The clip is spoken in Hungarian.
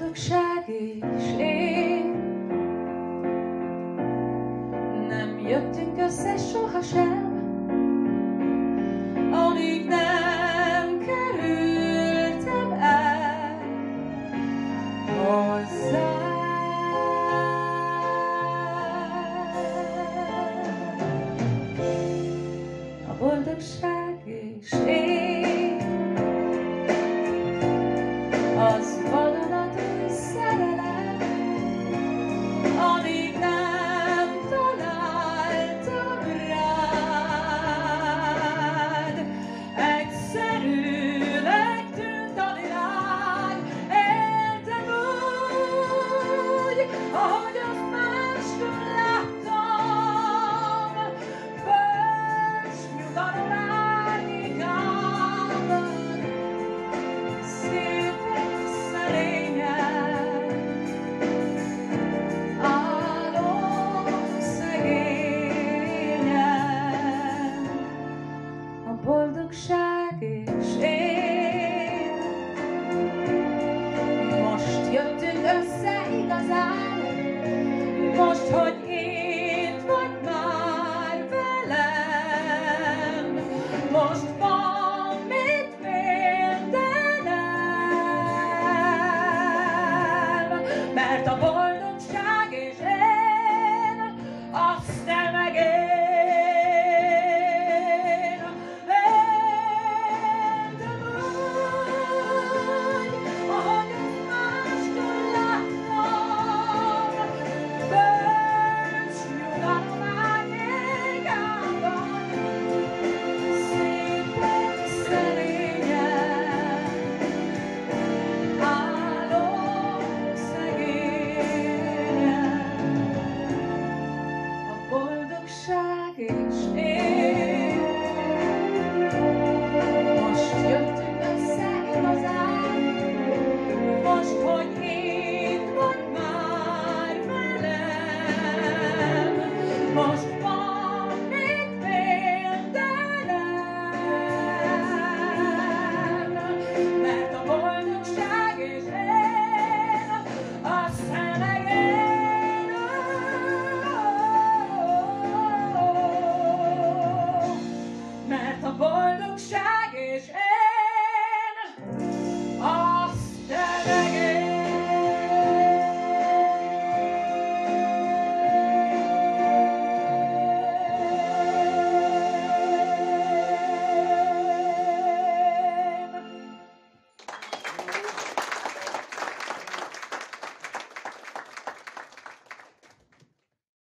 boldogság és én. Nem jöttünk össze sohasem, amíg nem kerültem el hozzá. A boldogság és én. boy looks shy.